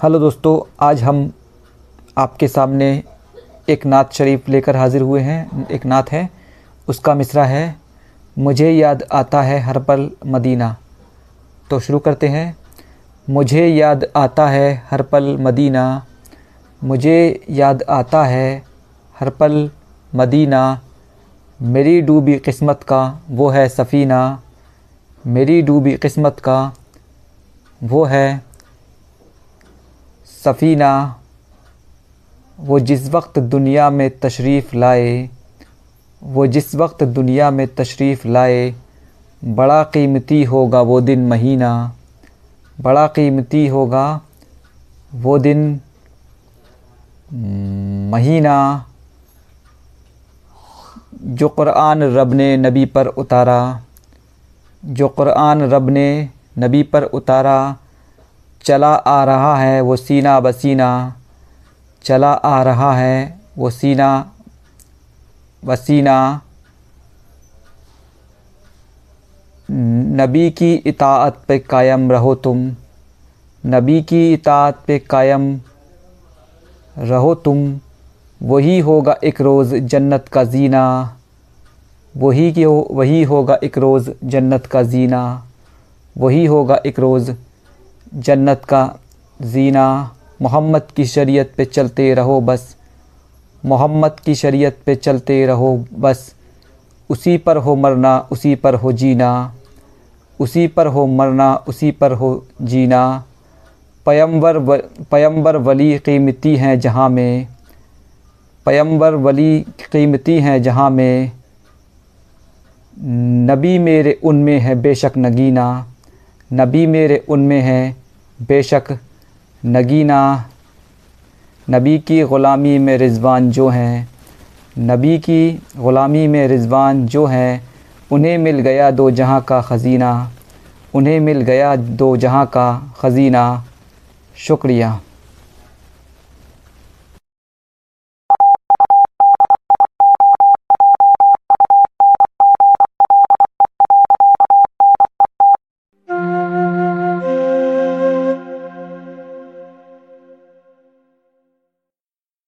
Hello दोस्तों, आज हम आपके सामने एक नात शरीफ लेकर हाज़िर हुए हैं, एक नात है, उसका मिसरा है, मुझे याद आता है हर पल मदीना। तो शुरू करते हैं, मुझे याद आता है हर पल मदीना, मुझे याद आता है हर पल मदीना, मेरी डूबी किस्मत का वो है सफ़ीना, मेरी डूबी किस्मत का वो है सफ़ीना, वो जिस वक्त दुनिया में तशरीफ़ लाए, वो जिस वक्त दुनिया में तशरीफ़ लाए, बड़ा कीमती होगा वो दिन महीना, बड़ा कीमती होगा वो दिन महीना, जो क़ुरान रब ने नबी पर उतारा, जो क़ुरान रब ने नबी पर उतारा चला आ रहा है वो सीना बसीना। चला आ रहा है वो सीना वसीना नबी की इतात पे कायम रहो तुम। नबी की इतात पे कायम रहो तुम। वही होगा एक रोज़ जन्नत का जीना। वही की हो, वही होगा एक रोज़ जन्नत का जीना। वही होगा एक रोज़ जन्नत का जीना मोहम्मद की शरीयत पे चलते रहो बस। मोहम्मद की शरीयत पे चलते रहो बस। उसी पर हो मरना, उसी पर हो जीना। उसी पर हो मरना, उसी पर हो जीना। पयंबर व पयंबर वली कीमती हैं जहाँ में। पयंबर वली कीमती हैं जहाँ में। नबी मेरे उनमें है बेशक नगीना। नबी मेरे उनमें हैं। बेशक नगीना, नबी की ग़ुलामी में रिज़वान जो हैं, नबी की ग़ुलामी में रिज़वान जो हैं, उन्हें मिल गया दो जहाँ का ख़ज़ीना, उन्हें मिल गया दो जहाँ का ख़ज़ीना। शुक्रिया।